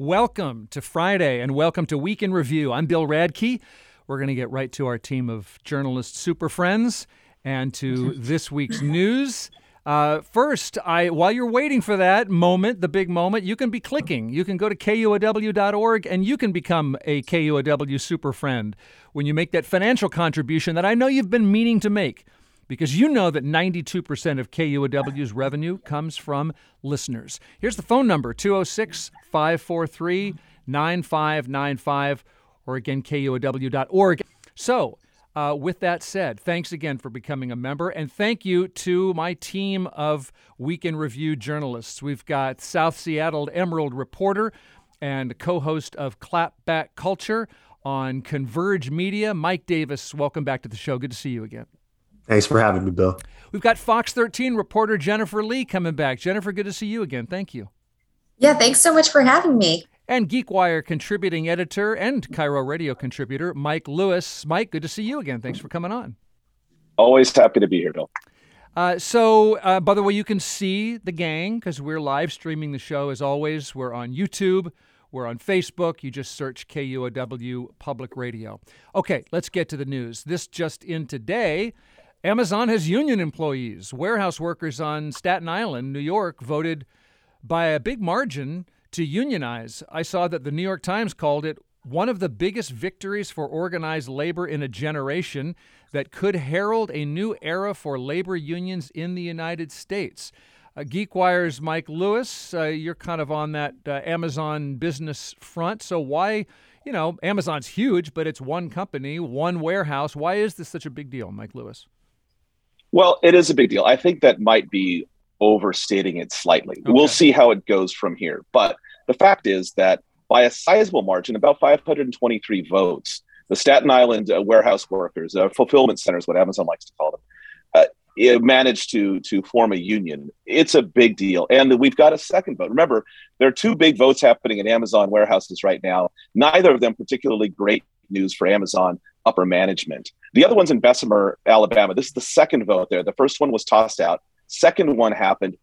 Welcome to Friday and welcome to Week in Review. I'm Bill Radke. We're going to get right to our team of journalist super friends and to this week's news. Uh, first, I while you're waiting for that moment, the big moment, you can be clicking. You can go to kuow.org and you can become a KUOW super friend when you make that financial contribution that I know you've been meaning to make because you know that 92% of KUOW's revenue comes from listeners. Here's the phone number 206 543 9595 or again, KUOW.org. So, uh, with that said, thanks again for becoming a member, and thank you to my team of Week in Review journalists. We've got South Seattle Emerald reporter and co host of Clapback Culture on Converge Media, Mike Davis. Welcome back to the show. Good to see you again. Thanks for having me, Bill. We've got Fox 13 reporter Jennifer Lee coming back. Jennifer, good to see you again. Thank you. Yeah, thanks so much for having me. And GeekWire contributing editor and KIRO Radio contributor Mike Lewis. Mike, good to see you again. Thanks for coming on. Always happy to be here, Bill. Uh, so, uh, by the way, you can see the gang because we're live streaming the show as always. We're on YouTube, we're on Facebook. You just search KUOW Public Radio. Okay, let's get to the news. This just in today. Amazon has union employees. Warehouse workers on Staten Island, New York, voted by a big margin to unionize. I saw that the New York Times called it one of the biggest victories for organized labor in a generation that could herald a new era for labor unions in the United States. Uh, GeekWire's Mike Lewis, uh, you're kind of on that uh, Amazon business front. So, why, you know, Amazon's huge, but it's one company, one warehouse. Why is this such a big deal, Mike Lewis? Well, it is a big deal. I think that might be overstating it slightly. Okay. We'll see how it goes from here. But the fact is that by a sizable margin, about 523 votes, the Staten Island uh, warehouse workers, uh, fulfillment centers, what Amazon likes to call them, uh, managed to to form a union. It's a big deal, and we've got a second vote. Remember, there are two big votes happening in Amazon warehouses right now. Neither of them particularly great news for Amazon upper management. The other one's in Bessemer, Alabama. This is the second vote there. The first one was tossed out. Second one happened.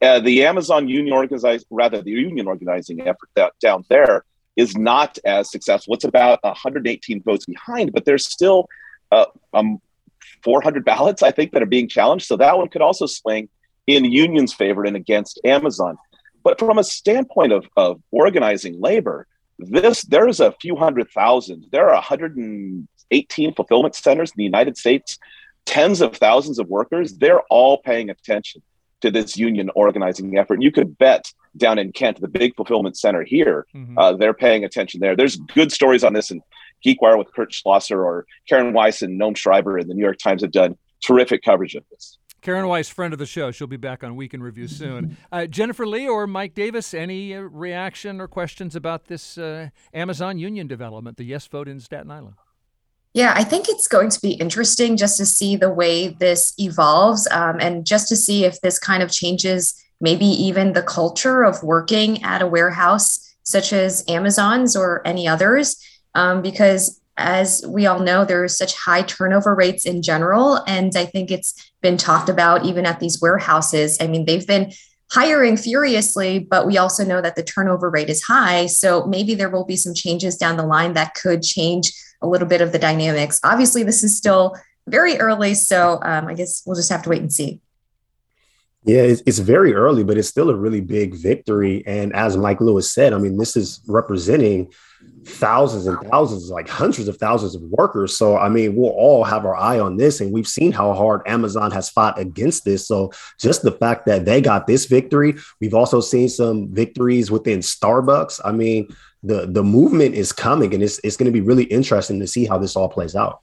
Uh, the Amazon union organizing, rather the union organizing effort that, down there is not as successful. It's about 118 votes behind, but there's still uh, um, 400 ballots, I think, that are being challenged. So that one could also swing in union's favor and against Amazon. But from a standpoint of, of organizing labor, this there's a few hundred thousand. There are 118 fulfillment centers in the United States, tens of thousands of workers. They're all paying attention to this union organizing effort. And you could bet down in Kent, the big fulfillment center here, mm-hmm. uh, they're paying attention there. There's good stories on this in GeekWire with Kurt Schlosser or Karen Weise and Noam Scheiber in the New York Times have done terrific coverage of this. Karen Weise, friend of the show, she'll be back on Week in Review soon. Uh, Jennifer Lee or Mike Davis, any uh, reaction or questions about this uh, Amazon union development, the yes vote in Staten Island? Yeah, I think it's going to be interesting just to see the way this evolves um, and just to see if this kind of changes maybe even the culture of working at a warehouse such as Amazon's or any others. Um, because as we all know, there's such high turnover rates in general. And I think it's been talked about even at these warehouses. I mean, they've been hiring furiously, but we also know that the turnover rate is high. So maybe there will be some changes down the line that could change a little bit of the dynamics. Obviously, this is still very early. So um, I guess we'll just have to wait and see. Yeah, it's, it's very early, but it's still a really big victory. And as Mike Lewis said, I mean, this is representing thousands and thousands, like hundreds of thousands of workers. So, I mean, we'll all have our eye on this. And we've seen how hard Amazon has fought against this. So, just the fact that they got this victory, we've also seen some victories within Starbucks. I mean, the, the movement is coming and it's, it's going to be really interesting to see how this all plays out.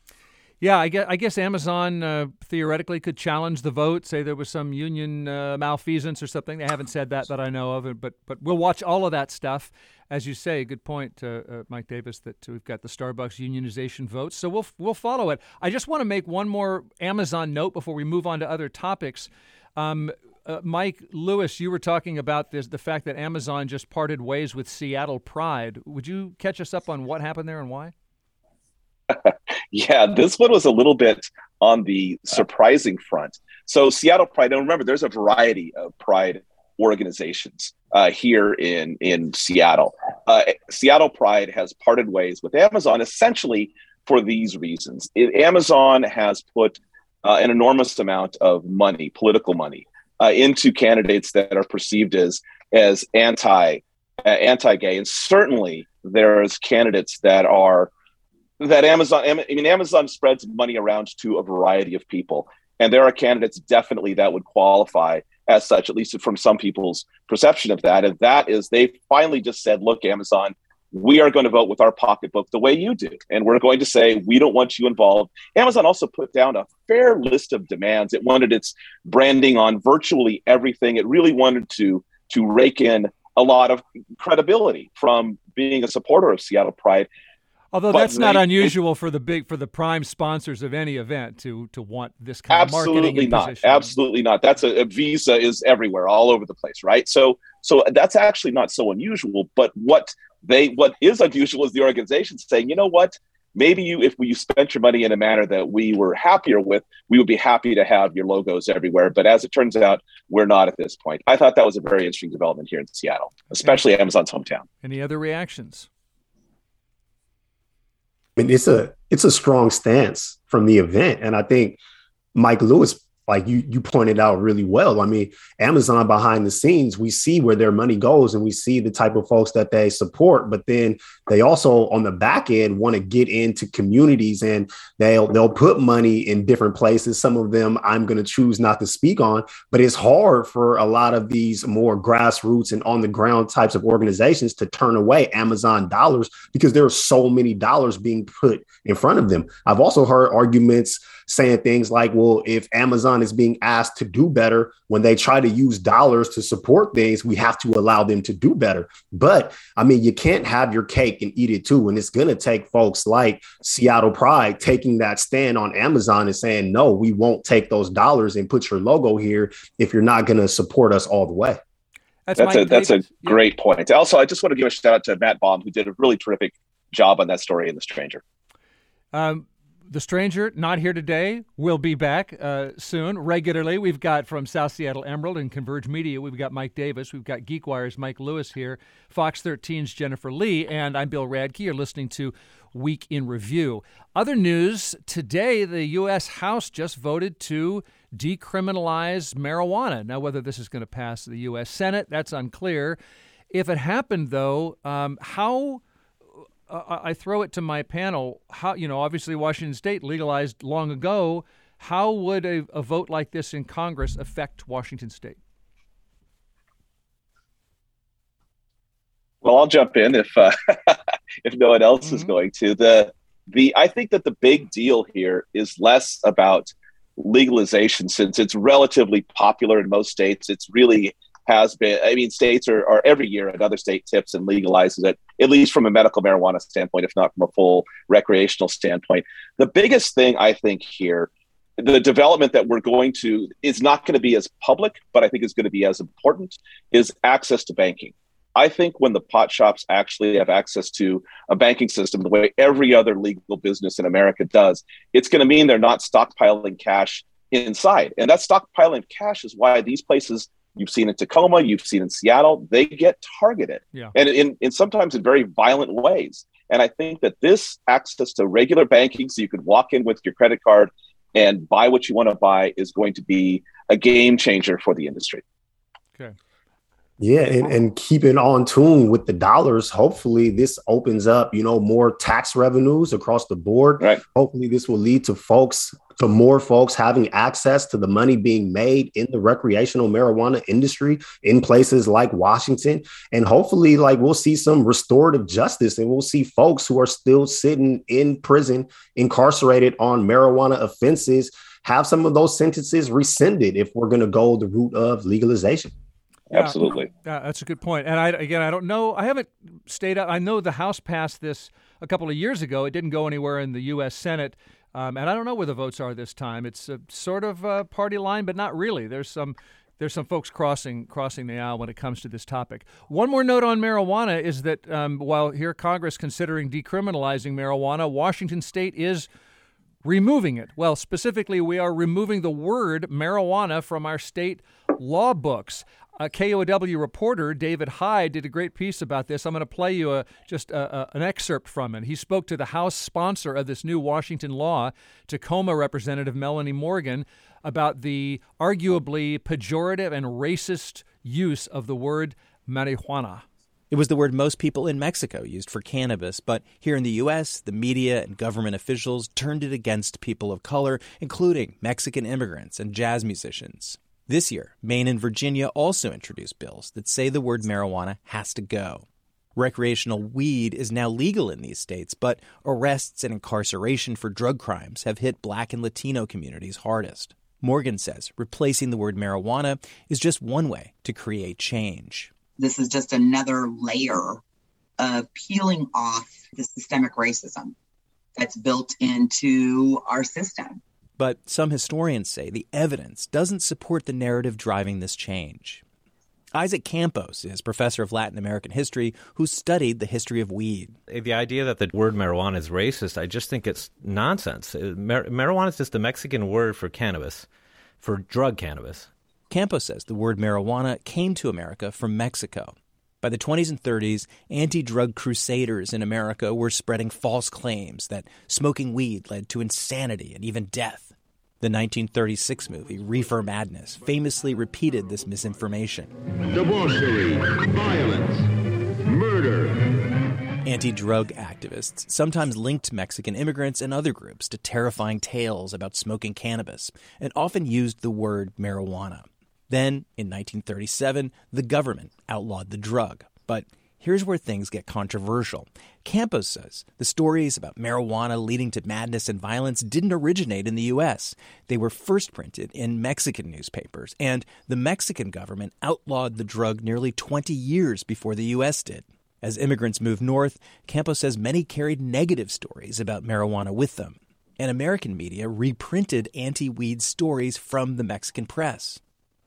Yeah, I guess, I guess Amazon uh, theoretically could challenge the vote, say there was some union uh, malfeasance or something. They haven't said that that I know of, but but we'll watch all of that stuff. As you say, good point, uh, uh Mike Davis, that we've got the Starbucks unionization vote. so we'll we'll follow it. I just want to make one more Amazon note before we move on to other topics. Um, uh, Mike Lewis, you were talking about this, the fact that Amazon just parted ways with Seattle Pride. Would you catch us up on what happened there and why? yeah, this one was a little bit on the surprising front. So Seattle Pride, and remember, there's a variety of Pride organizations uh, here in in Seattle. uh, Seattle Pride has parted ways with Amazon essentially for these reasons. It, Amazon has put uh, an enormous amount of money, political money, uh, into candidates that are perceived as as anti uh, anti-gay, and certainly there's candidates that are that Amazon. I mean, Amazon spreads money around to a variety of people, and there are candidates definitely that would qualify as such, at least from some people's perception of that. And that is they finally just said, look, Amazon, we are going to vote with our pocketbook the way you do. And we're going to say, we don't want you involved. Amazon also put down a fair list of demands. It wanted its branding on virtually everything. It really wanted to, to rake in a lot of credibility from being a supporter of Seattle Pride. Although but that's they, not unusual for the big for the prime sponsors of any event to to want this kind of marketing not position. absolutely not that's a, a, visa is everywhere all over the place right so so that's actually not so unusual but what they what is unusual is the organization saying you know what? Maybe you if you spent your money in a manner that we were happier with we would be happy to have your logos everywhere. But as it turns out we're not at this point. I thought that was a very interesting development here in seattle especially amazon's hometown. Any other reactions? I mean, it's a it's a strong stance from the event, and I think Mike Lewis like you you pointed out really well. I mean, Amazon behind the scenes, we see where their money goes and we see the type of folks that they support, but then they also on the back end want to get into communities and they'll they'll put money in different places. Some of them I'm going to choose not to speak on, but it's hard for a lot of these more grassroots and on the ground types of organizations to turn away Amazon dollars because there are so many dollars being put in front of them. I've also heard arguments saying things like, well, if Amazon is being asked to do better when they try to use dollars to support things, we have to allow them to do better. But I mean, you can't have your cake and eat it too. And it's going to take folks like Seattle Pride taking that stand on Amazon and saying, no, we won't take those dollars and put your logo here if you're not going to support us all the way. That's, that's a that's a great point. Also, I just want to give a shout out to Matt Baume, who did a really terrific job on that story in The Stranger. Um, the Stranger, not here today, will be back uh, soon, regularly. We've got from South Seattle Emerald and Converge Media, we've got Mike Davis, we've got GeekWire's Mike Lewis here, Fox 13's Jennifer Lee, and I'm Bill Radke. You're listening to Week in Review. Other news today, the U.S. House just voted to decriminalize marijuana. Now, whether this is going to pass the U.S. Senate, that's unclear. If it happened, though, um, how I throw it to my panel. How you know, obviously Washington State legalized long ago. How would a, a vote like this in Congress affect Washington State? Well, I'll jump in if uh, if no one else mm-hmm. is going to. The the I think that the big deal here is less about legalization since it's relatively popular in most states. It's really has been. I mean, states are, are every year another state tips and legalizes it, at least from a medical marijuana standpoint, if not from a full recreational standpoint. The biggest thing I think here, the development that we're going to is not going to be as public, but I think is going to be as important, is access to banking. I think when the pot shops actually have access to a banking system the way every other legal business in America does, it's going to mean they're not stockpiling cash inside. And that stockpiling cash is why these places You've seen in Tacoma, you've seen in Seattle, they get targeted. Yeah. And in, in sometimes in very violent ways. And I think that this access to regular banking, so you could walk in with your credit card and buy what you want to buy, is going to be a game changer for the industry. Okay. Yeah, and, and keeping on tune with the dollars. Hopefully, this opens up, you know, more tax revenues across the board. Right. Hopefully, this will lead to folks, to more folks having access to the money being made in the recreational marijuana industry in places like Washington. And hopefully, like we'll see some restorative justice and we'll see folks who are still sitting in prison, incarcerated on marijuana offenses, have some of those sentences rescinded if we're going to go the route of legalization. Yeah, Absolutely. Yeah, that's a good point. And I again, I don't know. I haven't stayed up. I know the House passed this a couple of years ago. It didn't go anywhere in the U.S. Senate, um, and I don't know where the votes are this time. It's a sort of a party line, but not really. There's some there's some folks crossing crossing the aisle when it comes to this topic. One more note on marijuana is that um, while here Congress considering decriminalizing marijuana, Washington State is removing it. Well, specifically, we are removing the word marijuana from our state law books. Uh, a KUOW reporter, David Hyde, did a great piece about this. I'm going to play you a, just a, a, an excerpt from it. He spoke to the House sponsor of this new Washington law, Tacoma Representative Melanie Morgan, about the arguably pejorative and racist use of the word marijuana. It was the word most people in Mexico used for cannabis, but here in the U.S., the media and government officials turned it against people of color, including Mexican immigrants and jazz musicians. This year, Maine and Virginia also introduced bills that say the word marijuana has to go. Recreational weed is now legal in these states, but arrests and incarceration for drug crimes have hit black and Latino communities hardest. Morgan says replacing the word marijuana is just one way to create change. This is just another layer of peeling off the systemic racism that's built into our system. But some historians say the evidence doesn't support the narrative driving this change. Isaac Campos is professor of Latin American history who studied the history of weed. The idea that the word marijuana is racist, I just think it's nonsense. Uh, mar- marijuana is just the Mexican word for cannabis, for drug cannabis. Campos says the word marijuana came to America from Mexico. By the 20s and 30s, anti drug crusaders in America were spreading false claims that smoking weed led to insanity and even death. The 1936 movie, Reefer Madness, famously repeated this misinformation. Debauchery, violence, murder. Anti drug activists sometimes linked Mexican immigrants and other groups to terrifying tales about smoking cannabis and often used the word marijuana. Then, in 1937, the government outlawed the drug. But Here's where things get controversial. Campos says the stories about marijuana leading to madness and violence didn't originate in the U.S. They were first printed in Mexican newspapers, and the Mexican government outlawed the drug nearly 20 years before the U.S. did. As immigrants moved north, Campos says many carried negative stories about marijuana with them, and American media reprinted anti weed stories from the Mexican press.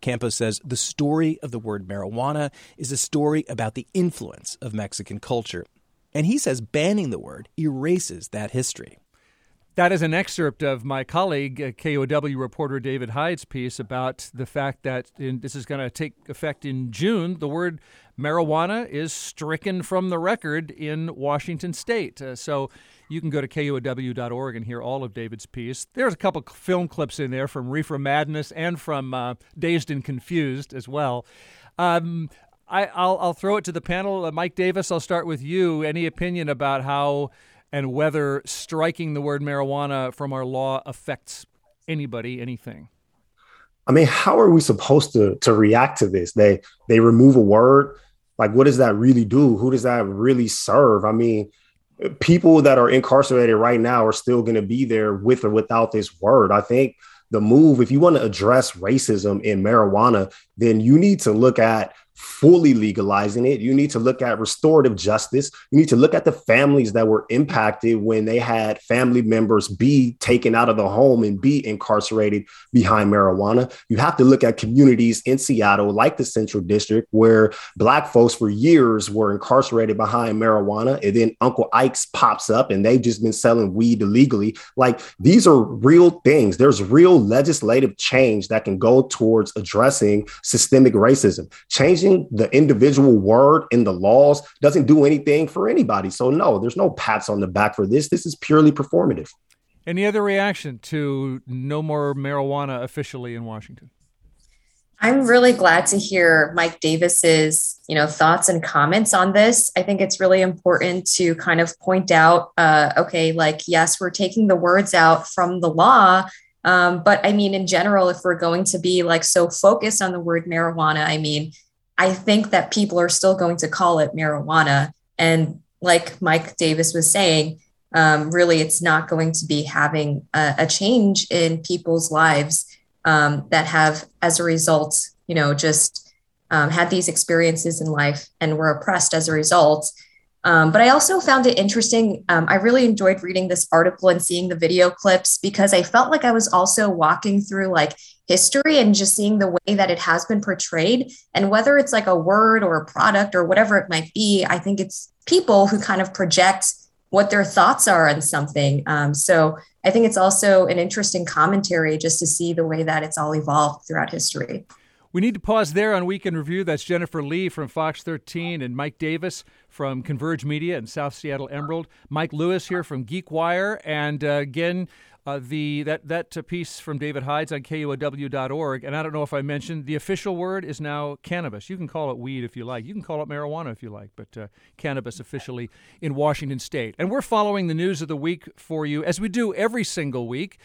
Campos says the story of the word marijuana is a story about the influence of Mexican culture. And he says banning the word erases that history. That is an excerpt of my colleague, uh, KUOW reporter David Hyde's piece about the fact that in, this is going to take effect in June. The word marijuana is stricken from the record in Washington state. Uh, so you can go to KUOW.org and hear all of David's piece. There's a couple film clips in there from Reefer Madness and from uh, Dazed and Confused as well. Um, I, will throw it to the panel. Uh, Mike Davis, I'll start with you. Any opinion about how and whether striking the word marijuana from our law affects anybody, anything. I mean, how are we supposed to to react to this? They they remove a word. Like, what does that really do? Who does that really serve? I mean, people that are incarcerated right now are still going to be there with or without this word. I think the move, if you want to address racism in marijuana, then you need to look at fully legalizing it. You need to look at restorative justice. You need to look at the families that were impacted when they had family members be taken out of the home and be incarcerated behind marijuana. You have to look at communities in Seattle, like the Central District, where Black folks for years were incarcerated behind marijuana. And then Uncle Ike's pops up and they've just been selling weed illegally. Like these are real things. There's real legislative change that can go towards addressing systemic racism. Changing changing the individual word in the laws doesn't do anything for anybody. So, no, there's no pats on the back for this. This is purely performative. Any other reaction to no more marijuana officially in Washington? I'm really glad to hear Mike Davis's, you know, thoughts and comments on this. I think it's really important to kind of point out, uh, okay, like yes, we're taking the words out from the law, um, but I mean, in general, if we're going to be like so focused on the word marijuana, I mean, I think that people are still going to call it marijuana. And like Mike Davis was saying, um, really, it's not going to be having a, a change in people's lives um, that have, as a result, you know, just um, had these experiences in life and were oppressed as a result. Um, but I also found it interesting. Um, I really enjoyed reading this article and seeing the video clips because I felt like I was also walking through like history and just seeing the way that it has been portrayed. And whether it's like a word or a product or whatever it might be, I think it's people who kind of project what their thoughts are on something. Um, so I think it's also an interesting commentary just to see the way that it's all evolved throughout history. We need to pause there on Week in Review. That's Jennifer Lee from Fox 13 and Mike Davis from Converge Media and South Seattle Emerald. Mike Lewis here from GeekWire. And uh, again, uh, the that that piece from David Hyde's on KUOW.org, and I don't know if I mentioned the official word is now cannabis. You can call it weed if you like. You can call it marijuana if you like, but uh, cannabis officially in Washington State. And we're following the news of the week for you as we do every single week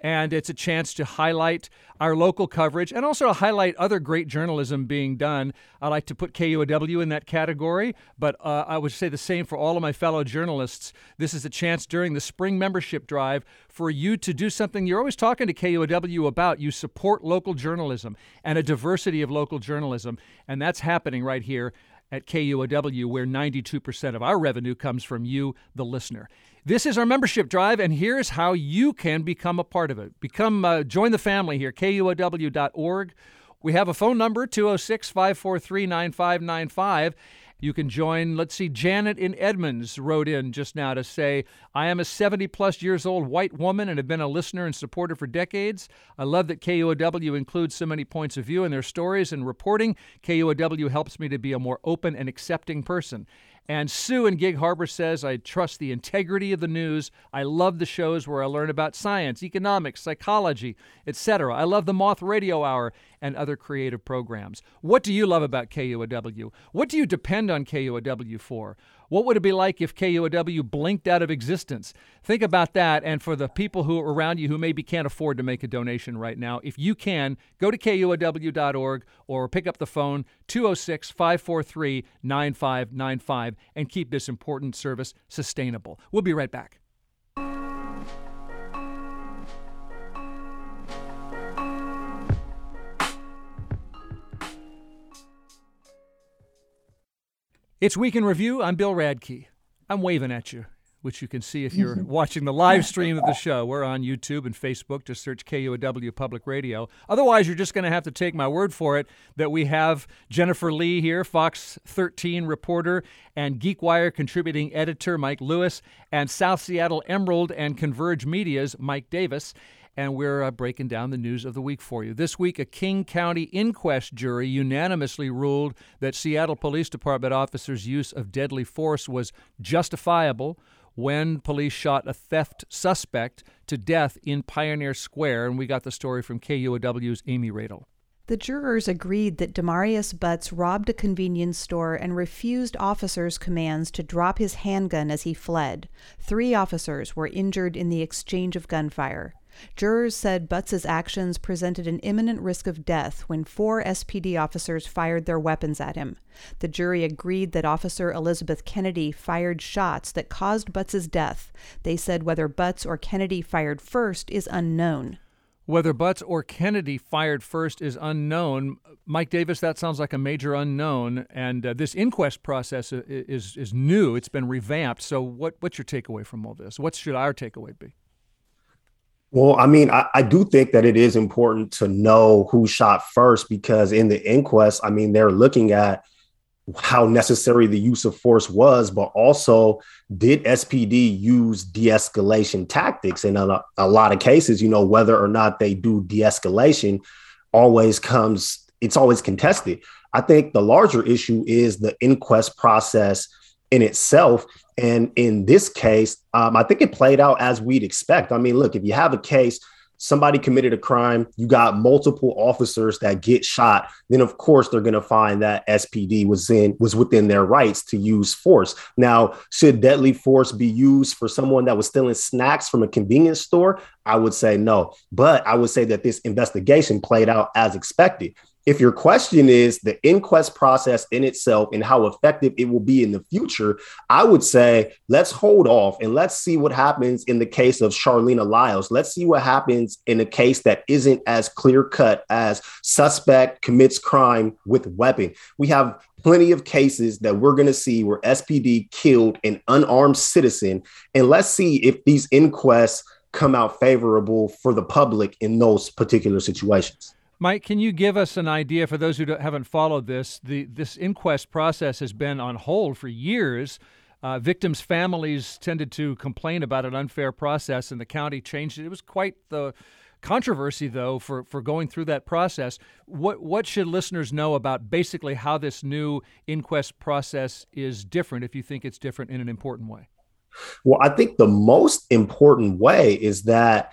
and it's a chance to highlight our local coverage and also to highlight other great journalism being done. I like to put KUOW in that category, but uh, I would say the same for all of my fellow journalists. This is a chance during the spring membership drive for you to do something you're always talking to KUOW about. You support local journalism and a diversity of local journalism, and that's happening right here at KUOW, where 92% of our revenue comes from you, the listener. This is our membership drive, and here's how you can become a part of it. Become uh, join the family here, kuow.org. We have a phone number 206 543 9595. You can join. Let's see, Janet in Edmonds wrote in just now to say, I am a 70 plus years old white woman and have been a listener and supporter for decades. I love that KUOW includes so many points of view in their stories and reporting. KUOW helps me to be a more open and accepting person. And Sue in Gig Harbor says, I trust the integrity of the news. I love the shows where I learn about science, economics, psychology, etc. I love the Moth Radio Hour and other creative programs. What do you love about KUOW? What do you depend on KUOW for? What would it be like if KUOW blinked out of existence? Think about that. And for the people who are around you who maybe can't afford to make a donation right now, if you can, go to KUOW.org or pick up the phone 206 543 9595 and keep this important service sustainable. We'll be right back. It's Week in Review. I'm Bill Radke. I'm waving at you, which you can see if you're watching the live stream of the show. We're on YouTube and Facebook. Just search KUOW Public Radio. Otherwise, you're just going to have to take my word for it that we have Jennifer Lee here, Fox 13 reporter, and GeekWire contributing editor Mike Lewis, and South Seattle Emerald and Converge Media's Mike Davis and we're uh, breaking down the news of the week for you. This week, a King County inquest jury unanimously ruled that Seattle Police Department officers' use of deadly force was justifiable when police shot a theft suspect to death in Pioneer Square. And we got the story from KUOW's Amy Radil. The jurors agreed that Damarius Butts robbed a convenience store and refused officers' commands to drop his handgun as he fled. Three officers were injured in the exchange of gunfire. Jurors said Butts's actions presented an imminent risk of death when four SPD officers fired their weapons at him. The jury agreed that Officer Elizabeth Kennedy fired shots that caused Butts's death. They said whether Butts or Kennedy fired first is unknown. Whether Butts or Kennedy fired first is unknown. Mike Davis, that sounds like a major unknown. And uh, this inquest process is, is, is new. It's been revamped. So, what, what's your takeaway from all this? What should our takeaway be? Well, I mean, I, I, do think that it is important to know who shot first because in the inquest, I mean, they're looking at how necessary the use of force was, but also did SPD use de escalation tactics? In a, a lot of cases, you know, whether or not they do de escalation always comes, it's always contested. I think the larger issue is the inquest process in itself and in this case, um, I think it played out as we'd expect. I mean, look, if you have a case, somebody committed a crime, you got multiple officers that get shot, then of course they're going to find that SPD was in was within their rights to use force. Now, should deadly force be used for someone that was stealing snacks from a convenience store? I would say no. But I would say that this investigation played out as expected if your question is the inquest process in itself and how effective it will be in the future, I would say let's hold off and let's see what happens in the case of Charleena Lyles. Let's see what happens in a case that isn't as clear cut as suspect commits crime with weapon. We have plenty of cases that we're going to see where SPD killed an unarmed citizen. And let's see if these inquests come out favorable for the public in those particular situations. Mike, can you give us an idea for those who haven't followed this? The this inquest process has been on hold for years. Uh, victims' families tended to complain about an unfair process, and the county changed it. It was quite the controversy, though, for, for going through that process. What what should listeners know about basically how this new inquest process is different? If you think it's different in an important way. Well, I think the most important way is that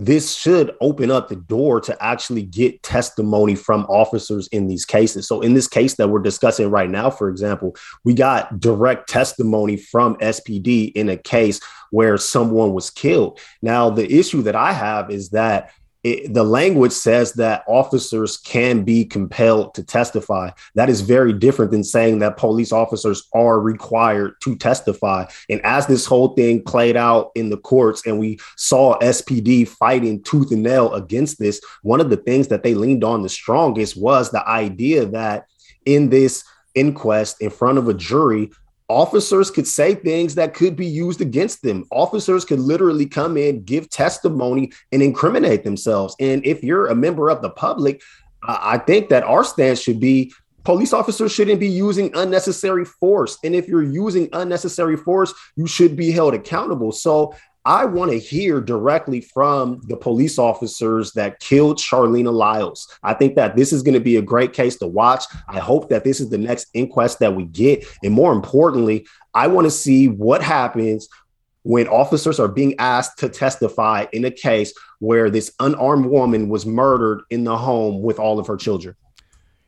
this should open up the door to actually get testimony from officers in these cases. So, in this case that we're discussing right now, for example, we got direct testimony from SPD in a case where someone was killed. Now, the issue that I have is that it, the language says that officers can be compelled to testify. That is very different than saying that police officers are required to testify. And as this whole thing played out in the courts and we saw SPD fighting tooth and nail against this, one of the things that they leaned on the strongest was the idea that in this inquest in front of a jury, officers could say things that could be used against them. Officers could literally come in, give testimony, and incriminate themselves. And if you're a member of the public, I think that our stance should be police officers shouldn't be using unnecessary force. And if you're using unnecessary force, you should be held accountable. So I want to hear directly from the police officers that killed Charleena Lyles. I think that this is going to be a great case to watch. I hope that this is the next inquest that we get. And more importantly, I want to see what happens when officers are being asked to testify in a case where this unarmed woman was murdered in the home with all of her children.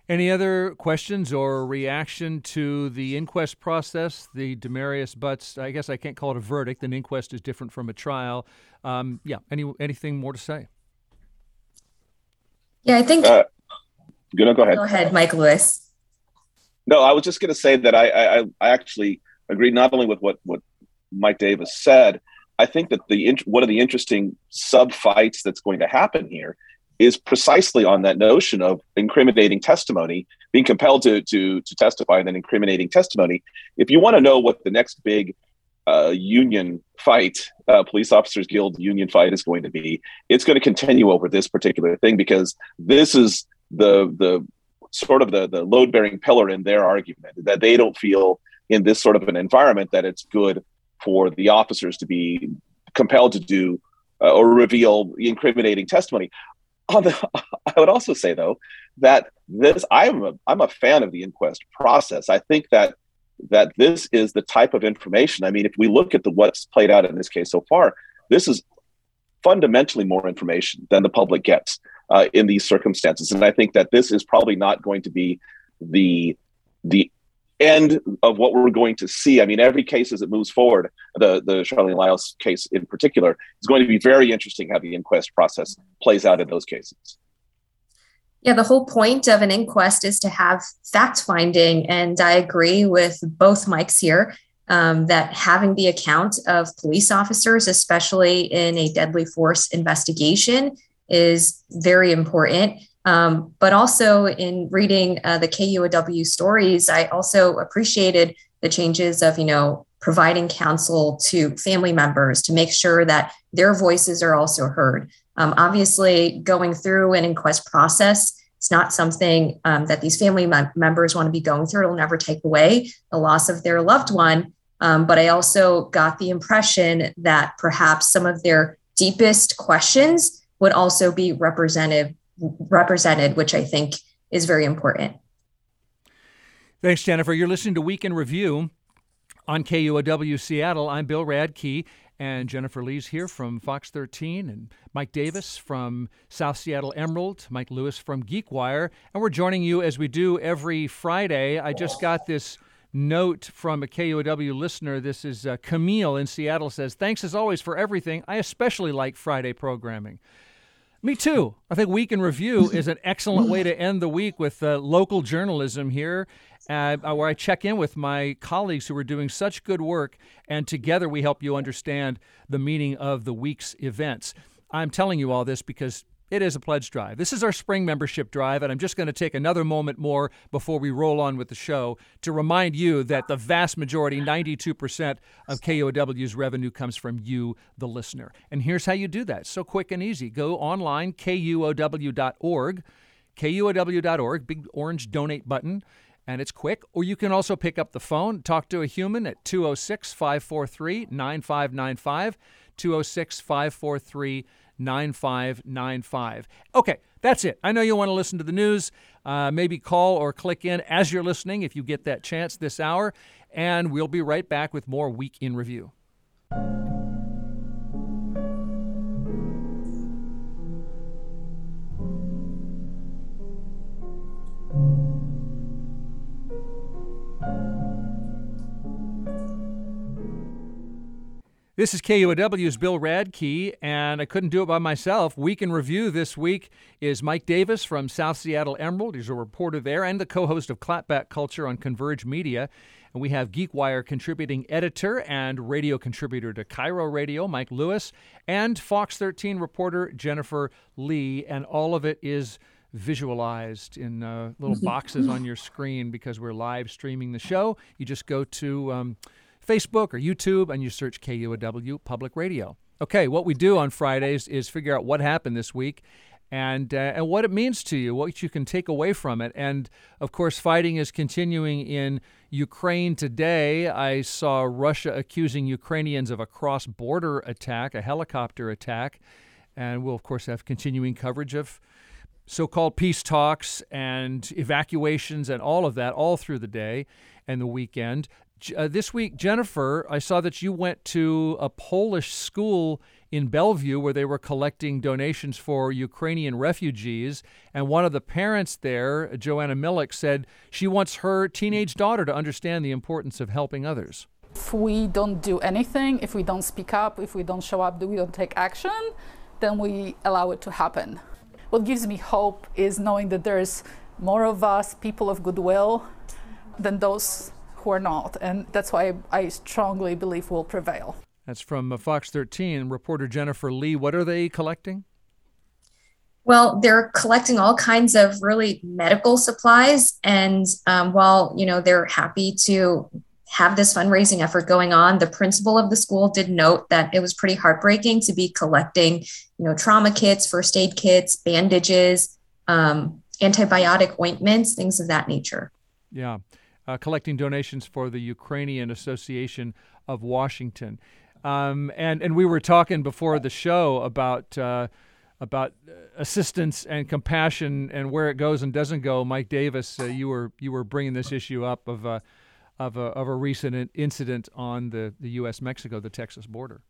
Any other questions or reaction to the inquest process? The Damarius Butts, I guess I can't call it a verdict. An inquest is different from a trial. Um, yeah, any anything more to say? Yeah, I think. Uh, gonna go ahead. Go ahead, Mike Lewis. No, I was just going to say that I, I, I actually agree not only with what, what Mike Davis said. I think that the one of the interesting sub fights that's going to happen here is precisely on that notion of incriminating testimony, being compelled to to to testify and then incriminating testimony. If you want to know what the next big uh, union fight, uh, police officers guild union fight is going to be, it's going to continue over this particular thing because this is the the sort of the the load bearing pillar in their argument that they don't feel in this sort of an environment that it's good for the officers to be compelled to do uh, or reveal incriminating testimony on the, I would also say though that this I'm a, I'm a fan of the inquest process. I think that that this is the type of information. I mean, if we look at the what's played out in this case so far, this is fundamentally more information than the public gets uh, in these circumstances, and I think that this is probably not going to be the the end of what we're going to see. I mean, every case as it moves forward, the the Charleena Lyles case in particular, is going to be very interesting how the inquest process plays out in those cases. Yeah, the whole point of an inquest is to have fact finding, and I agree with both Mikes here. Um, that having the account of police officers, especially in a deadly force investigation, is very important. Um, but also in reading uh, the KUOW stories, I also appreciated the changes of, you know, providing counsel to family members to make sure that their voices are also heard. Um, obviously, going through an inquest process, it's not something um, that these family mem- members want to be going through. It'll never take away the loss of their loved one. Um, but I also got the impression that perhaps some of their deepest questions would also be represented represented, which I think is very important. Thanks, Jennifer. You're listening to Week in Review on KUOW Seattle. I'm Bill Radke, and Jennifer Lee's here from Fox 13, and Mike Davis from South Seattle Emerald, Mike Lewis from GeekWire, and we're joining you as we do every Friday. I just got this note from a KUOW listener. This is uh, Camille in Seattle says, Thanks as always for everything. I especially like Friday programming. Me too. I think Week in Review is an excellent way to end the week with uh, local journalism here, uh, where I check in with my colleagues who are doing such good work, and together we help you understand the meaning of the week's events. I'm telling you all this because it is a pledge drive. This is our spring membership drive, and I'm just going to take another moment more before we roll on with the show to remind you that the vast majority, 92% of KUOW's revenue comes from you, the listener. And here's how you do that. so quick and easy. Go online, kuow.org, kuow.org, big orange donate button and it's quick. Or you can also pick up the phone, talk to a human at 206 543 9595, 206 543 9595. Okay, that's it. I know you want to listen to the news. Uh, maybe call or click in as you're listening if you get that chance this hour. And we'll be right back with more Week in Review. This is KUOW's Bill Radke, and I couldn't do it by myself. Week in Review this week is Mike Davis from South Seattle Emerald. He's a reporter there and the co host of Clapback Culture on Converge Media. And we have GeekWire contributing editor and radio contributor to KIRO Radio, Mike Lewis, and Fox 13 reporter Jennifer Lee. And all of it is visualized in uh, little boxes on your screen because we're live streaming the show. You just go to. Um, Facebook or YouTube, and you search KUOW Public Radio. Okay, what we do on Fridays is figure out what happened this week and uh, and what it means to you, what you can take away from it. And of course, fighting is continuing in Ukraine today. I saw Russia accusing Ukrainians of a cross-border attack, a helicopter attack, and we'll of course have continuing coverage of so-called peace talks and evacuations and all of that all through the day and the weekend uh, this week, Jennifer, I saw that you went to a Polish school in Bellevue where they were collecting donations for Ukrainian refugees. And one of the parents there, Joanna Milik, said she wants her teenage daughter to understand the importance of helping others. If we don't do anything, if we don't speak up, if we don't show up, if we don't take action, then we allow it to happen. What gives me hope is knowing that there's more of us, people of goodwill, than those who are not. And that's why I strongly believe will prevail. That's from uh, Fox 13. Reporter Jennifer Lee. What are they collecting? Well, they're collecting all kinds of really medical supplies. And um, while, you know, they're happy to have this fundraising effort going on, the principal of the school did note that it was pretty heartbreaking to be collecting, you know, trauma kits, first aid kits, bandages, um, antibiotic ointments, things of that nature. Yeah uh, collecting donations for the Ukrainian Association of Washington. Um, and and we were talking before the show about uh, about assistance and compassion and where it goes and doesn't go. Mike Davis, uh, you were you were bringing this issue up of a of a, of a recent incident on the the U.S. Mexico the Texas border.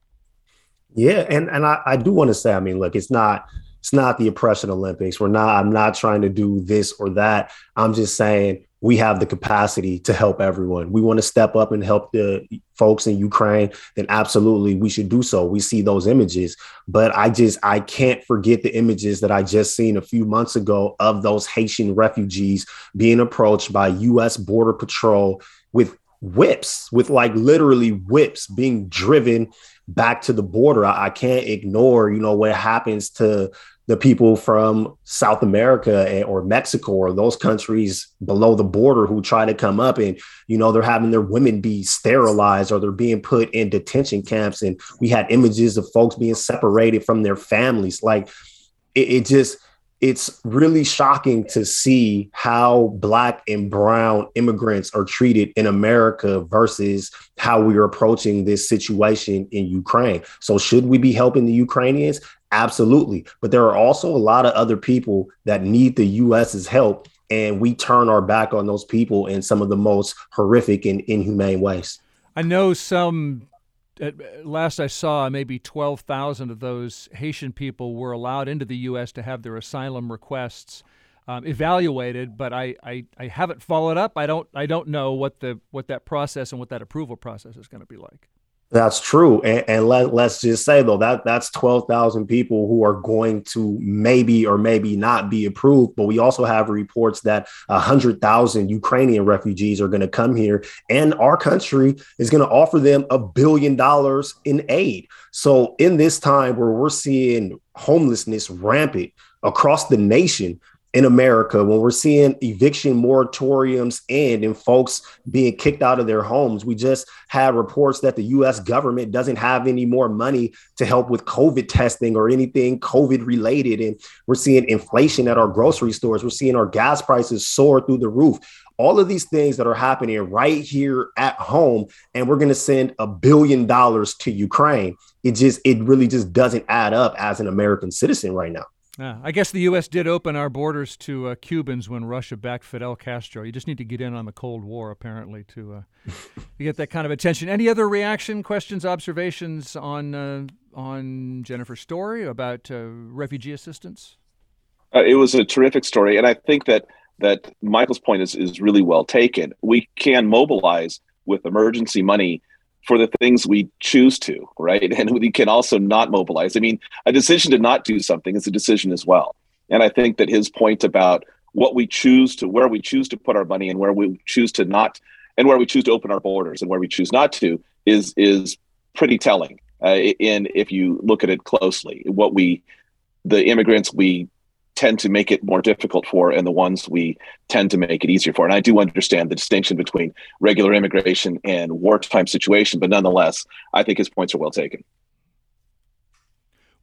Yeah, and and I, I do want to say, I mean, look, it's not it's not the oppression Olympics. We're not. I'm not trying to do this or that. I'm just saying we have the capacity to help everyone. We want to step up and help the folks in Ukraine, then absolutely we should do so. We see those images, but I just I can't forget the images that I just seen a few months ago of those Haitian refugees being approached by US border patrol with whips, with like literally whips being driven back to the border. I, I can't ignore, you know, what happens to the people from South America or Mexico or those countries below the border who try to come up and you know they're having their women be sterilized or they're being put in detention camps and we had images of folks being separated from their families like it, it just it's really shocking to see how black and brown immigrants are treated in America versus how we are approaching this situation in Ukraine. So should we be helping the Ukrainians? Absolutely. But there are also a lot of other people that need the US's help. And we turn our back on those people in some of the most horrific and inhumane ways. I know some, at last I saw, maybe 12,000 of those Haitian people were allowed into the U.S. to have their asylum requests um, evaluated, but I, I, I haven't followed up. I don't I don't know what the what that process and what that approval process is going to be like. That's true. And, and let, let's just say though that that's 12,000 people who are going to maybe or maybe not be approved. But we also have reports that 100,000 Ukrainian refugees are going to come here and our country is going to offer them a billion dollars in aid. So in this time where we're seeing homelessness rampant across the nation, in America, when we're seeing eviction moratoriums end and folks being kicked out of their homes, we just had reports that the US government doesn't have any more money to help with COVID testing or anything COVID related. And we're seeing inflation at our grocery stores. We're seeing our gas prices soar through the roof. All of these things that are happening right here at home, and we're going to send a billion dollars to Ukraine. It just, it really just doesn't add up as an American citizen right now. Uh, I guess the U.S. did open our borders to uh, Cubans when Russia backed Fidel Castro. You just need to get in on the Cold War, apparently, to, uh, to get that kind of attention. Any other reaction, questions, observations on uh, on Jennifer's story about uh, refugee assistance? Uh, it was a terrific story, and I think that that Michael's point is is really well taken. We can mobilize with emergency money for the things we choose to, right? And we can also not mobilize. I mean, a decision to not do something is a decision as well. And I think that his point about what we choose to, where we choose to put our money and where we choose to not, and where we choose to open our borders and where we choose not to is is pretty telling. Uh, in if you look at it closely, what we, the immigrants we tend to make it more difficult for and the ones we tend to make it easier for. And I do understand the distinction between regular immigration and wartime situation, but nonetheless, I think his points are well taken.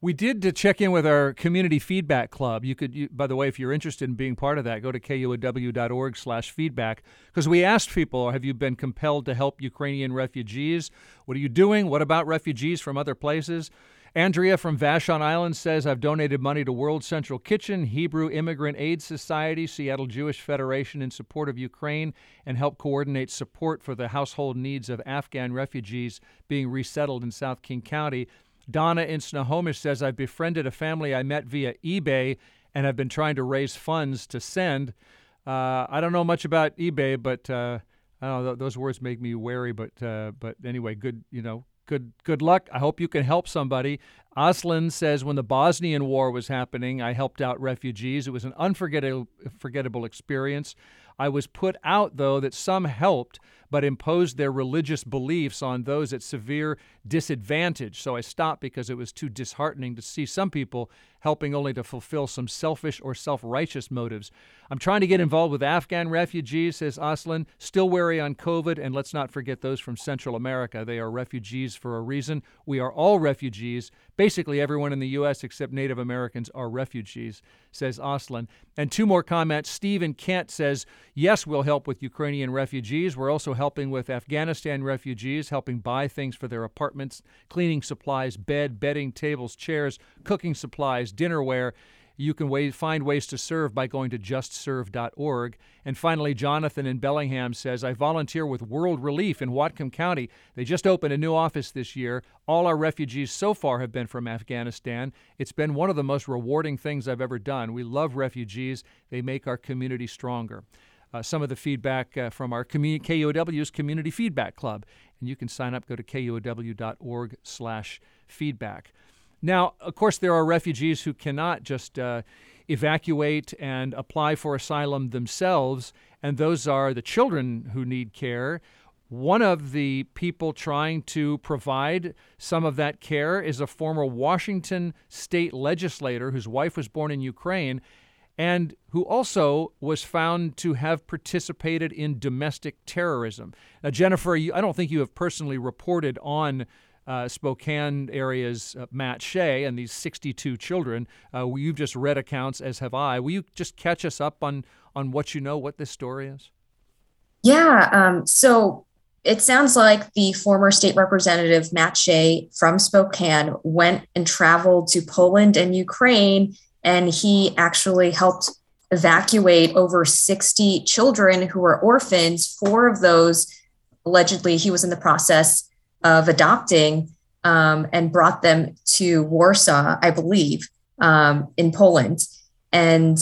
We did to check in with our community feedback club. You could, you, by the way, if you're interested in being part of that, go to kuow.org/feedback because we asked people, have you been compelled to help Ukrainian refugees? What are you doing? What about refugees from other places? Andrea from Vashon Island says, I've donated money to World Central Kitchen, Hebrew Immigrant Aid Society, Seattle Jewish Federation in support of Ukraine, and help coordinate support for the household needs of Afghan refugees being resettled in South King County. Donna in Snohomish says, I've befriended a family I met via eBay and have been trying to raise funds to send. Uh, I don't know much about eBay, but uh, I don't know. Those words make me wary, but uh, but anyway, good. You know, good good luck. I hope you can help somebody. Aslan says when the Bosnian War was happening, I helped out refugees. It was an unforgettable experience. I was put out though that some helped but imposed their religious beliefs on those at severe disadvantage. So I stopped because it was too disheartening to see some people helping only to fulfill some selfish or self righteous motives. I'm trying to get involved with Afghan refugees, says Aslan. Still wary on COVID, and let's not forget those from Central America. They are refugees for a reason. We are all refugees. Basically, everyone in the U.S. except Native Americans are refugees, says Aslan. And two more comments. Stephen Kent says, Yes, we'll help with Ukrainian refugees. We're also helping with Afghanistan refugees, helping buy things for their apartments, cleaning supplies, bed, bedding, tables, chairs, cooking supplies, dinnerware. You can find ways to serve by going to justserve.org. And finally, Jonathan in Bellingham says, I volunteer with World Relief in Whatcom County. They just opened a new office this year. All our refugees so far have been from Afghanistan. It's been one of the most rewarding things I've ever done. We love refugees, they make our community stronger. Uh, some of the feedback uh, from our community, KUOW's Community Feedback Club. And you can sign up, go to kuow.org slash feedback. Now, of course, there are refugees who cannot just uh, evacuate and apply for asylum themselves, and those are the children who need care. One of the people trying to provide some of that care is a former Washington state legislator whose wife was born in Ukraine and who also was found to have participated in domestic terrorism. Now, Jennifer, you, I don't think you have personally reported on uh, Spokane area's uh, Matt Shea and these 62 children. Uh, you've just read accounts, as have I. Will you just catch us up on on what you know, what this story is? Yeah. Um, so it sounds like the former state representative Matt Shea from Spokane went and traveled to Poland and Ukraine, and he actually helped evacuate over 60 children who were orphans. Four of those allegedly he was in the process of adopting um, and brought them to Warsaw, I believe, um, in Poland. And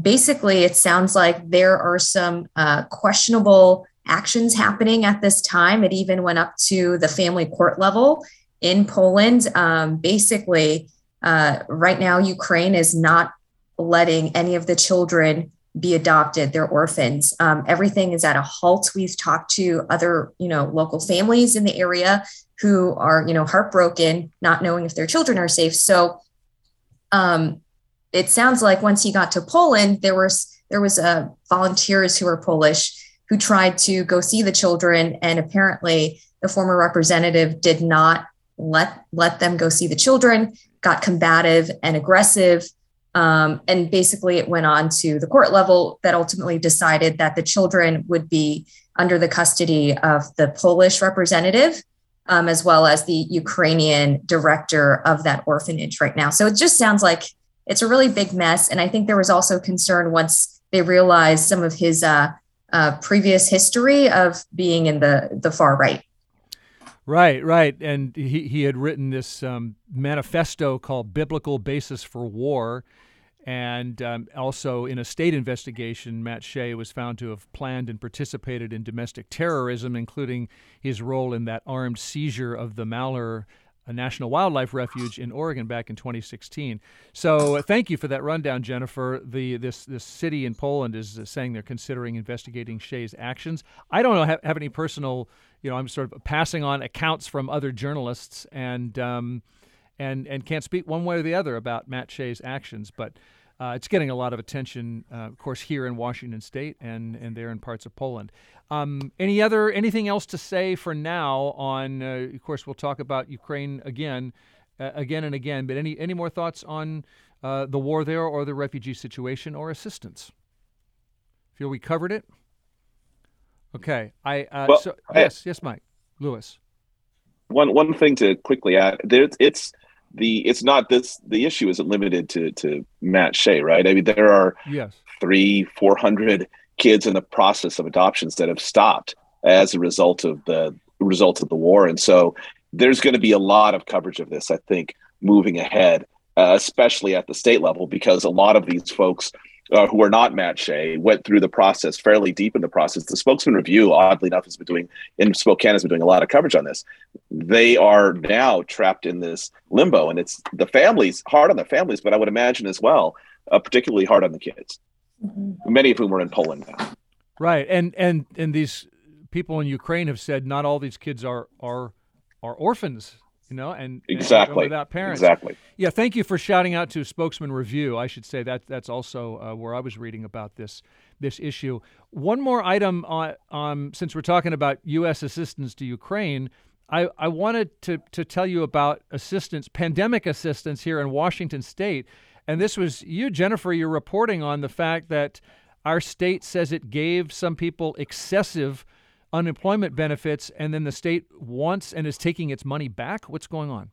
basically, it sounds like there are some uh, questionable actions happening at this time. It even went up to the family court level in Poland. Um, basically, uh, right now, Ukraine is not letting any of the children be adopted. They're orphans. Um, everything is at a halt. We've talked to other you know local families in the area who are you know heartbroken not knowing if their children are safe. So um, it sounds like once he got to Poland, there was there was uh, volunteers who were Polish who tried to go see the children, and apparently the former representative did not let let them go see the children. Got combative and aggressive, um, and basically it went on to the court level that ultimately decided that the children would be under the custody of the Polish representative. Um, as well as the Ukrainian director of that orphanage right now. So it just sounds like it's a really big mess. And I think there was also concern once they realized some of his uh, uh, previous history of being in the the far right. Right, right, and he he had written this um, manifesto called "Biblical Basis for War." And um, also in a state investigation, Matt Shea was found to have planned and participated in domestic terrorism, including his role in that armed seizure of the Malheur a national wildlife refuge in Oregon back in 2016. So uh, thank you for that rundown, Jennifer. The this this city in Poland is saying they're considering investigating Shea's actions. I don't know have, have, any personal, you know, I'm sort of passing on accounts from other journalists and um, and and can't speak one way or the other about Matt Shea's actions, but. Uh, it's getting a lot of attention, uh, of course, here in Washington State and, and there in parts of Poland. Um, any other anything else to say for now on? Uh, of course, we'll talk about Ukraine again, uh, again and again. But any any more thoughts on uh, the war there, or the refugee situation, or assistance? Feel we covered it. Okay. I uh, well, so, yes, yes, Mike Lewis. One one thing to quickly add: there, it's the it's not this the issue isn't limited to to Matt Shea, right? I mean, there are yes three four hundred kids in the process of adoptions that have stopped as a result of the result of the war. And so there's going to be a lot of coverage of this, I think, moving ahead, uh, especially at the state level, because a lot of these folks uh, who are not Matt Shea went through the process fairly deep in the process. The Spokesman Review, oddly enough, has been doing in Spokane has been doing a lot of coverage on this. They are now trapped in this limbo, and it's the families hard on the families, but I would imagine as well, uh, particularly hard on the kids mm-hmm. many of whom are in Poland now. Right, and and and these people in Ukraine have said not all these kids are are are orphans, you know, and exactly and without parents. Exactly. Yeah, thank you for shouting out to Spokesman Review. I should say that that's also uh, where I was reading about this this issue. One more item on um, since we're talking about U.S. assistance to Ukraine. I, I wanted to, to tell you about assistance, pandemic assistance here in Washington State. And this was you, Jennifer, you're reporting on the fact that our state says it gave some people excessive unemployment benefits, and then the state wants and is taking its money back. What's going on?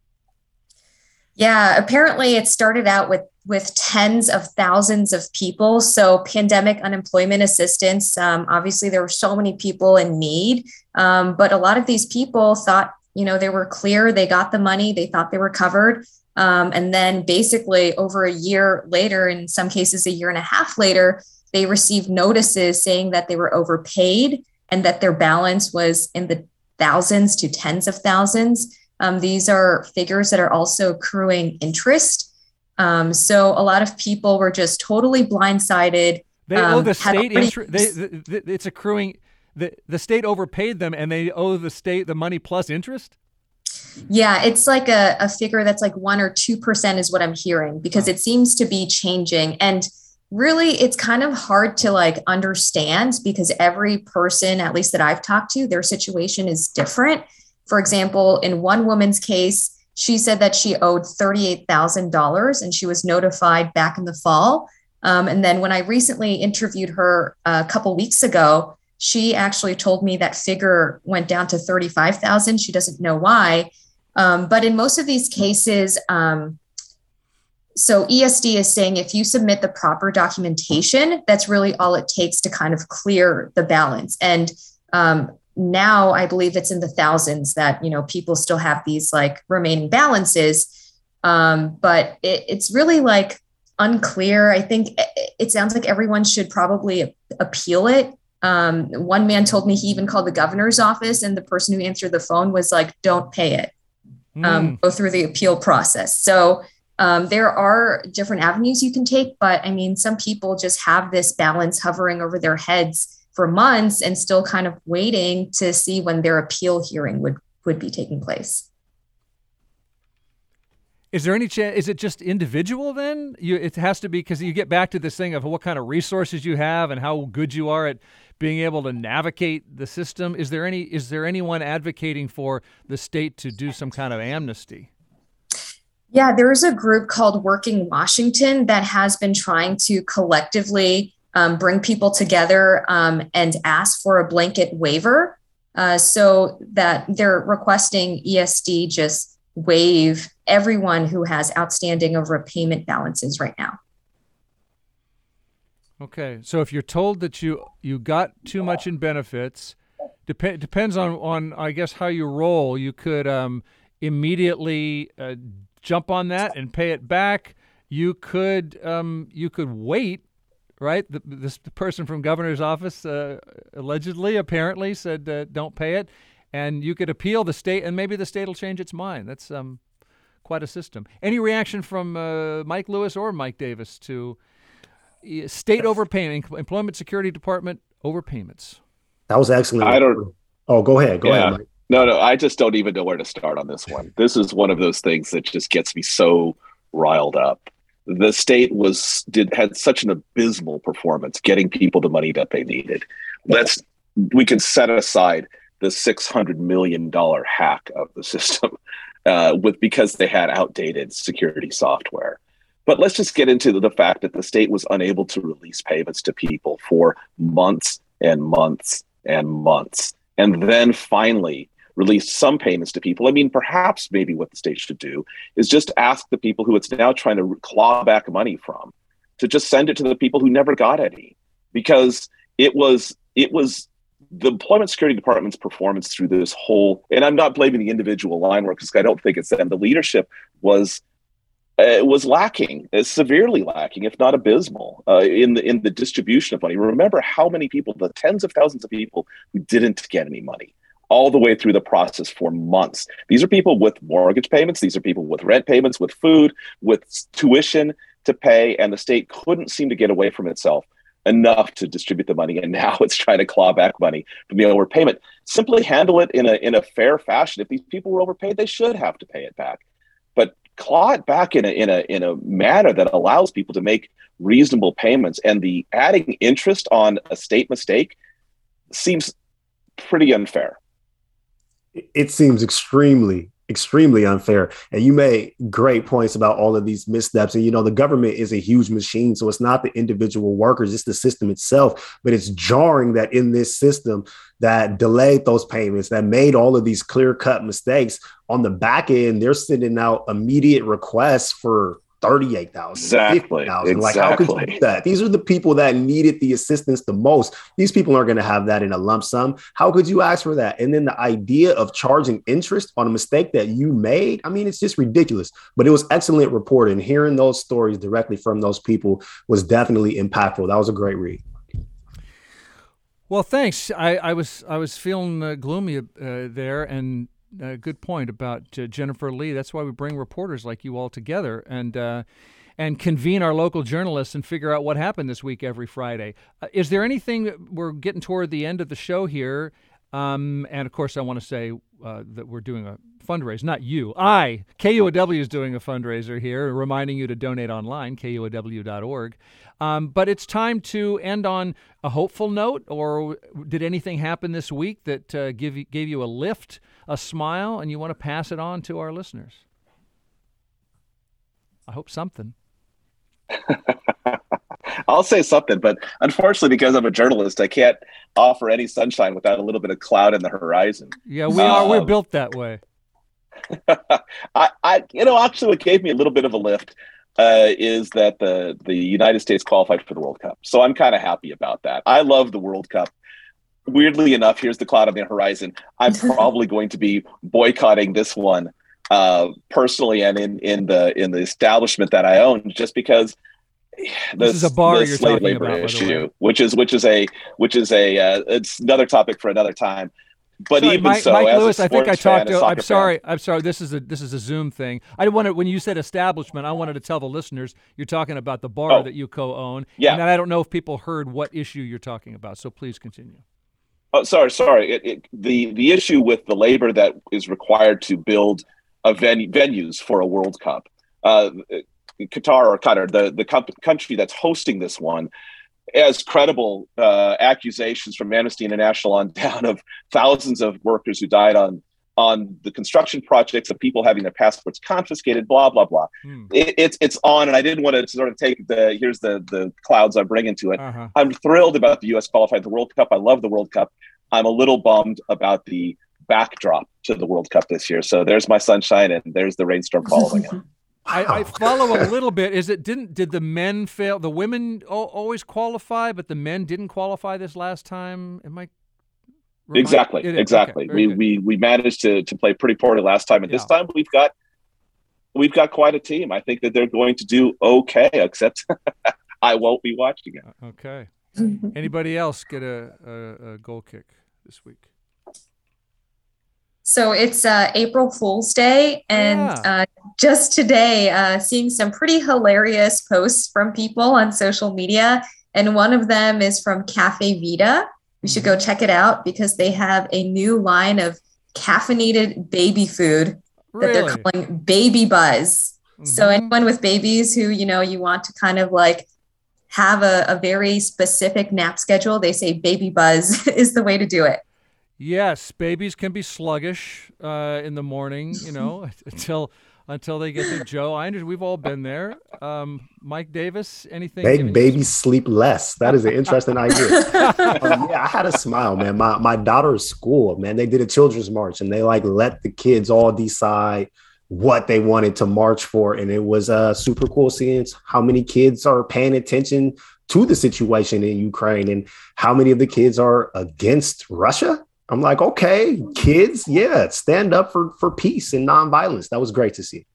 Yeah, apparently it started out with with tens of thousands of people. So pandemic unemployment assistance. Um, obviously, there were so many people in need, um, but a lot of these people thought, you know, they were clear. They got the money. They thought they were covered. Um, and then basically, over a year later, in some cases, a year and a half later, they received notices saying that they were overpaid and that their balance was in the thousands to tens of thousands. Um, these are figures that are also accruing interest. Um, so a lot of people were just totally blindsided. They owe um, the state interest. It's accruing. The, the state overpaid them and they owe the state the money plus interest? Yeah, it's like a, a figure that's like one or 2% is what I'm hearing because it seems to be changing. And really, it's kind of hard to like understand because every person, at least that I've talked to, their situation is different. For example, in one woman's case, she said that she owed $38,000 and she was notified back in the fall. Um, and then when I recently interviewed her a couple weeks ago, she actually told me that figure went down to 35,000. She doesn't know why. Um, but in most of these cases, um, so ESD is saying if you submit the proper documentation, that's really all it takes to kind of clear the balance. And um, now I believe it's in the thousands that you know people still have these like remaining balances, um, but it, it's really like unclear. I think it, it sounds like everyone should probably appeal it um, one man told me he even called the governor's office, and the person who answered the phone was like, "Don't pay it. Um, mm. Go through the appeal process." So um, there are different avenues you can take, but I mean, some people just have this balance hovering over their heads for months and still kind of waiting to see when their appeal hearing would would be taking place. Is there any chance? Is it just individual then? You, it has to be because you get back to this thing of what kind of resources you have and how good you are at being able to navigate the system. Is there any? Is there anyone advocating for the state to do some kind of amnesty? Yeah, there's a group called Working Washington that has been trying to collectively um, bring people together um, and ask for a blanket waiver uh, so that they're requesting ESD just waive everyone who has outstanding overpayment balances right now. Okay, so if you're told that you you got too much in benefits, dep- depends on on I guess how you roll. You could um, immediately uh, jump on that and pay it back. You could um, you could wait right? The, this person from governor's office uh, allegedly, apparently, said uh, don't pay it, and you could appeal the state, and maybe the state will change its mind. That's um, quite a system. Any reaction from uh, Mike Lewis or Mike Davis to uh, state overpayment, Employment Security Department overpayments? That was excellent. I don't. Oh, go ahead. Go yeah. ahead. Mike. No, no, I just don't even know where to start on this one. This is one of those things that just gets me so riled up the state was did had such an abysmal performance getting people the money that they needed. Let's we can set aside the six hundred million dollar hack of the system uh, with because they had outdated security software. But let's just get into the fact that the state was unable to release payments to people for months and months and months. And then finally, released some payments to people. I mean, perhaps maybe what the state should do is just ask the people who it's now trying to claw back money from to just send it to the people who never got any because it was it was the employment security department's performance through this whole and i'm not blaming the individual line workers i don't think it's them the leadership was uh, was lacking, uh, severely lacking, if not abysmal, uh, in the in the distribution of money. Remember how many people, the tens of thousands of people who didn't get any money all the way through the process for months. These are people with mortgage payments, these are people with rent payments, with food, with tuition to pay, and the state couldn't seem to get away from itself enough to distribute the money and now it's trying to claw back money from the overpayment. Simply handle it in a in a fair fashion. If these people were overpaid they should have to pay it back. But claw it back in a in a in a manner that allows people to make reasonable payments and the adding interest on a state mistake seems pretty unfair it seems extremely extremely unfair. And you made great points about all of these missteps. And you know the government is a huge machine so it's not the individual workers it's the system itself. But it's jarring that in this system that delayed those payments that made all of these clear cut mistakes on the back end they're sending out immediate requests for 38,000. Exactly. 50, exactly. Like, how could you do that? These are the people that needed the assistance the most. These people aren't going to have that in a lump sum. How could you ask for that? And then the idea of charging interest on a mistake that you made, I mean, it's just ridiculous. But it was excellent reporting. Hearing those stories directly from those people was definitely impactful. That was a great read. Well, thanks. I, I was I was feeling uh, gloomy uh, there, and a good point about uh, Jennifer Lee. That's why we bring reporters like you all together and uh, and convene our local journalists and figure out what happened this week every Friday. Uh, is there anything we're getting toward the end of the show here? Um, and of course, I want to say uh, that we're doing a fundraiser. Not you, I. KUOW is doing a fundraiser here, reminding you to donate online, kuow.org. Um, but it's time to end on a hopeful note. Or did anything happen this week that uh, give you, gave you a lift? a smile and you want to pass it on to our listeners. I hope something. I'll say something, but unfortunately, because I'm a journalist, I can't offer any sunshine without a little bit of cloud in the horizon. Yeah, we are. We're um, built that way. I, I, you know, actually, what gave me a little bit of a lift uh, is that the the United States qualified for the World Cup. So I'm kind of happy about that. I love the World Cup weirdly enough, here's the cloud on the horizon. I'm probably going to be boycotting this one uh, personally and in, in the in the establishment that I own, just because the, this is a bar you're talking labor about, issue, which is which is a which is a uh, it's another topic for another time. But sorry, even Mike, so, Mike Lewis, I think I talked to. I'm sorry. Fan, I'm sorry. This is a this is a Zoom thing. I wanted when you said establishment, I wanted to tell the listeners you're talking about the bar oh, that you co-own. Yeah. And I don't know if people heard what issue you're talking about. So please continue. Oh, sorry, sorry. It, it, the the issue with the labor that is required to build a venue, venues for a World Cup uh, Qatar or Qatar, the the country that's hosting this one, as credible uh, accusations from Amnesty International on down of thousands of workers who died on on the construction projects of people having their passports confiscated, blah blah blah. Hmm. It, it's it's on, and I didn't want to sort of take the here's the the clouds I'm bringing to it. Uh-huh. I'm thrilled about the U.S. qualifying the World Cup. I love the World Cup. I'm a little bummed about the backdrop to the World Cup this year. So there's my sunshine, and there's the rainstorm following it. I, I, follow a little bit. Is it didn't did the men fail? The women always qualify, but the men didn't qualify this last time. Am I exactly exactly? Okay, we good. we we managed to to play pretty poorly last time, and yeah. this time we've got we've got quite a team. I think that they're going to do okay, except I won't be watching it. Uh, okay. Anybody else get a, a, a goal kick this week? So it's uh, April Fool's Day, and yeah. uh, just today, uh, seeing some pretty hilarious posts from people on social media, and one of them is from Caffe Vita. We should go mm-hmm. check it out because they have a new line of caffeinated baby food really? that they're calling Baby Buzz. Mm-hmm. So anyone with babies who you know you want to kind of like have a, a very specific nap schedule, they say Baby Buzz is the way to do it. Yes, babies can be sluggish uh, in the morning, you know, until until they get to Joe. I understand we've all been there. Um, Mike Davis, anything? Make babies sleep less. That is an interesting idea. um, yeah, I had a smile, man. My my daughter's school, man, they did a children's march and they like let the kids all decide what they wanted to march for, and it was uh, super cool seeing how many kids are paying attention to the situation in Ukraine and how many of the kids are against Russia I'm like, okay, kids, yeah, stand up for for peace and nonviolence. That was great to see.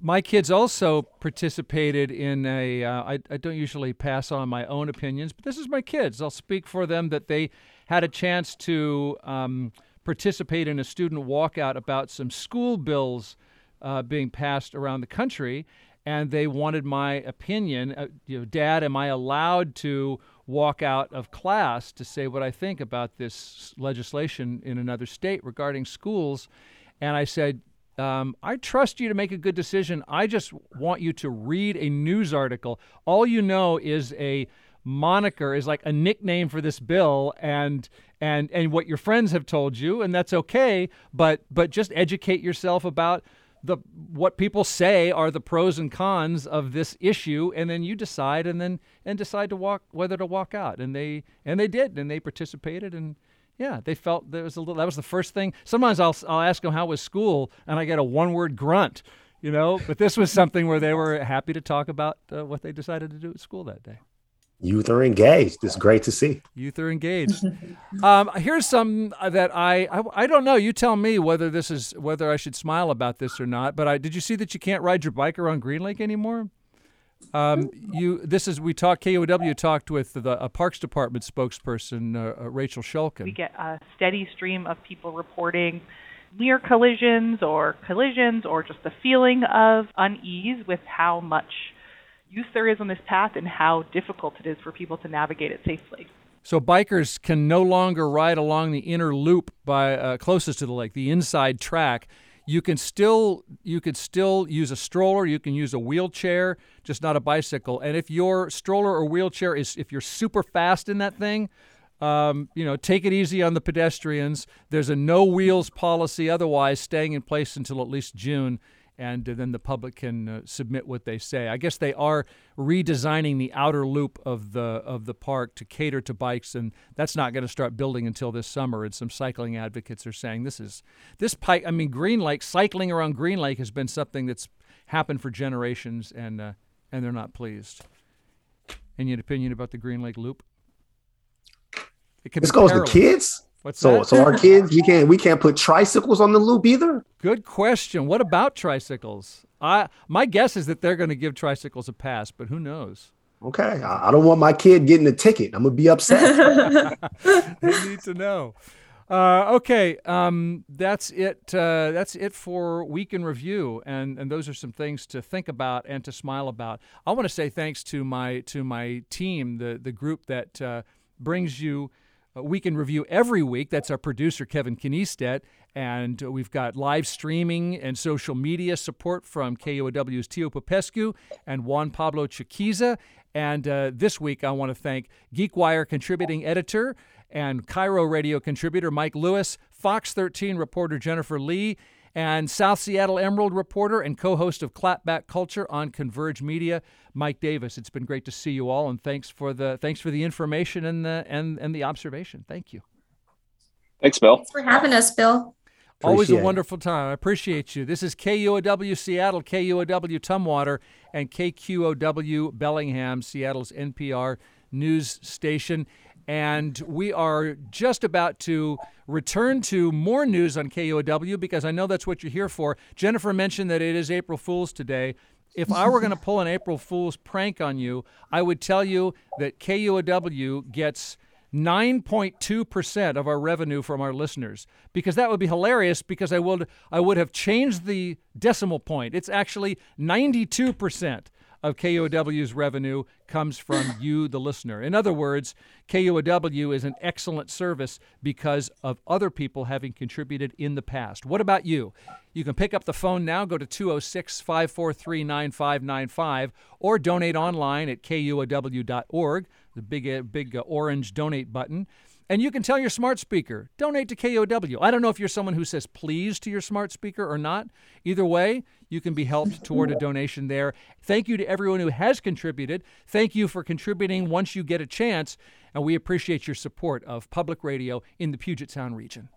My kids also participated in a. Uh, I, I don't usually pass on my own opinions, but this is my kids. I'll speak for them that they had a chance to um, participate in a student walkout about some school bills uh, being passed around the country, and they wanted my opinion. Uh, you know, Dad, am I allowed to walk out of class to say what I think about this legislation in another state regarding schools. And I said, um, I trust you to make a good decision. I just want you to read a news article. All you know is a moniker is like a nickname for this bill and and and what your friends have told you and that's okay but but just educate yourself about the what people say are the pros and cons of this issue and then you decide and then and decide to walk whether to walk out. And they and they did and they participated and yeah they felt there was a little that was the first thing. Sometimes I'll I'll ask them how was school and I get a one word grunt you know? But this was something where they were happy to talk about uh, what they decided to do at school that day youth are engaged. It's great to see. Youth are engaged. um, here's some that I, I, I don't know. You tell me whether this is whether I should smile about this or not. But I did you see that you can't ride your bike around Green Lake anymore? Um, you this is we talked KUOW talked with the a Parks Department spokesperson uh, uh, Rachel Schulkin. We get a steady stream of people reporting near collisions or collisions or just a feeling of unease with how much use there is on this path and how difficult it is for people to navigate it safely. So bikers can no longer ride along the inner loop by uh, closest to the lake, the inside track. You can still you could still use a stroller. You can use a wheelchair, just not a bicycle. And if your stroller or wheelchair is if you're super fast in that thing, um, you know, take it easy on the pedestrians. There's a no wheels policy otherwise, staying in place until at least June and then the public can uh, submit what they say. I guess they are redesigning the outer loop of the of the park to cater to bikes, and that's not going to start building until this summer. And some cycling advocates are saying this is this pike. I mean, Green Lake cycling around Green Lake has been something that's happened for generations, and uh, and they're not pleased. Any opinion about the Green Lake Loop? It can this goes perilous. to kids. What's so that? so our kids we can't we can't put tricycles on the loop either. Good question. What about tricycles? I my guess is that they're going to give tricycles a pass, but who knows? Okay, I, I don't want my kid getting a ticket. I'm gonna be upset. they need to know. Uh, okay, um, that's it. Uh, that's it for week in review, and and those are some things to think about and to smile about. I want to say thanks to my to my team, the the group that uh, brings you Week in Review every week. That's our producer, Kevin Kniestedt. And we've got live streaming and social media support from KUOW's Tio Popescu and Juan Pablo Chiquiza. And uh, this week, I want to thank GeekWire contributing editor and KIRO radio contributor Mike Lewis, Fox 13 reporter Jennifer Lee, and South Seattle Emerald reporter and co-host of Clapback Culture on Converge Media, Mike Davis. It's been great to see you all, and thanks for the thanks for the information and the and and the observation. Thank you. Thanks, Bill. Thanks for having us, Bill. Always a Appreciate it. wonderful time. I appreciate you. This is KUOW Seattle, KUOW Tumwater, and KQOW Bellingham, Seattle's NPR news station. And we are just about to return to more news on KUOW because I know that's what you're here for. Jennifer mentioned that it is April Fool's today. If I were going to pull an April Fool's prank on you, I would tell you that KUOW gets 9.2% of our revenue from our listeners because that would be hilarious because I would I would have changed the decimal point. It's actually 92% of KUOW's revenue comes from you the listener. In other words, KUOW is an excellent service because of other people having contributed in the past. What about you? You can pick up the phone now, go to 206 543 9595, or donate online at kuow.org, the big, uh, big uh, orange donate button. And you can tell your smart speaker, donate to KUOW. I don't know if you're someone who says please to your smart speaker or not. Either way, you can be helped toward a donation there. Thank you to everyone who has contributed. Thank you for contributing once you get a chance. And we appreciate your support of public radio in the Puget Sound region.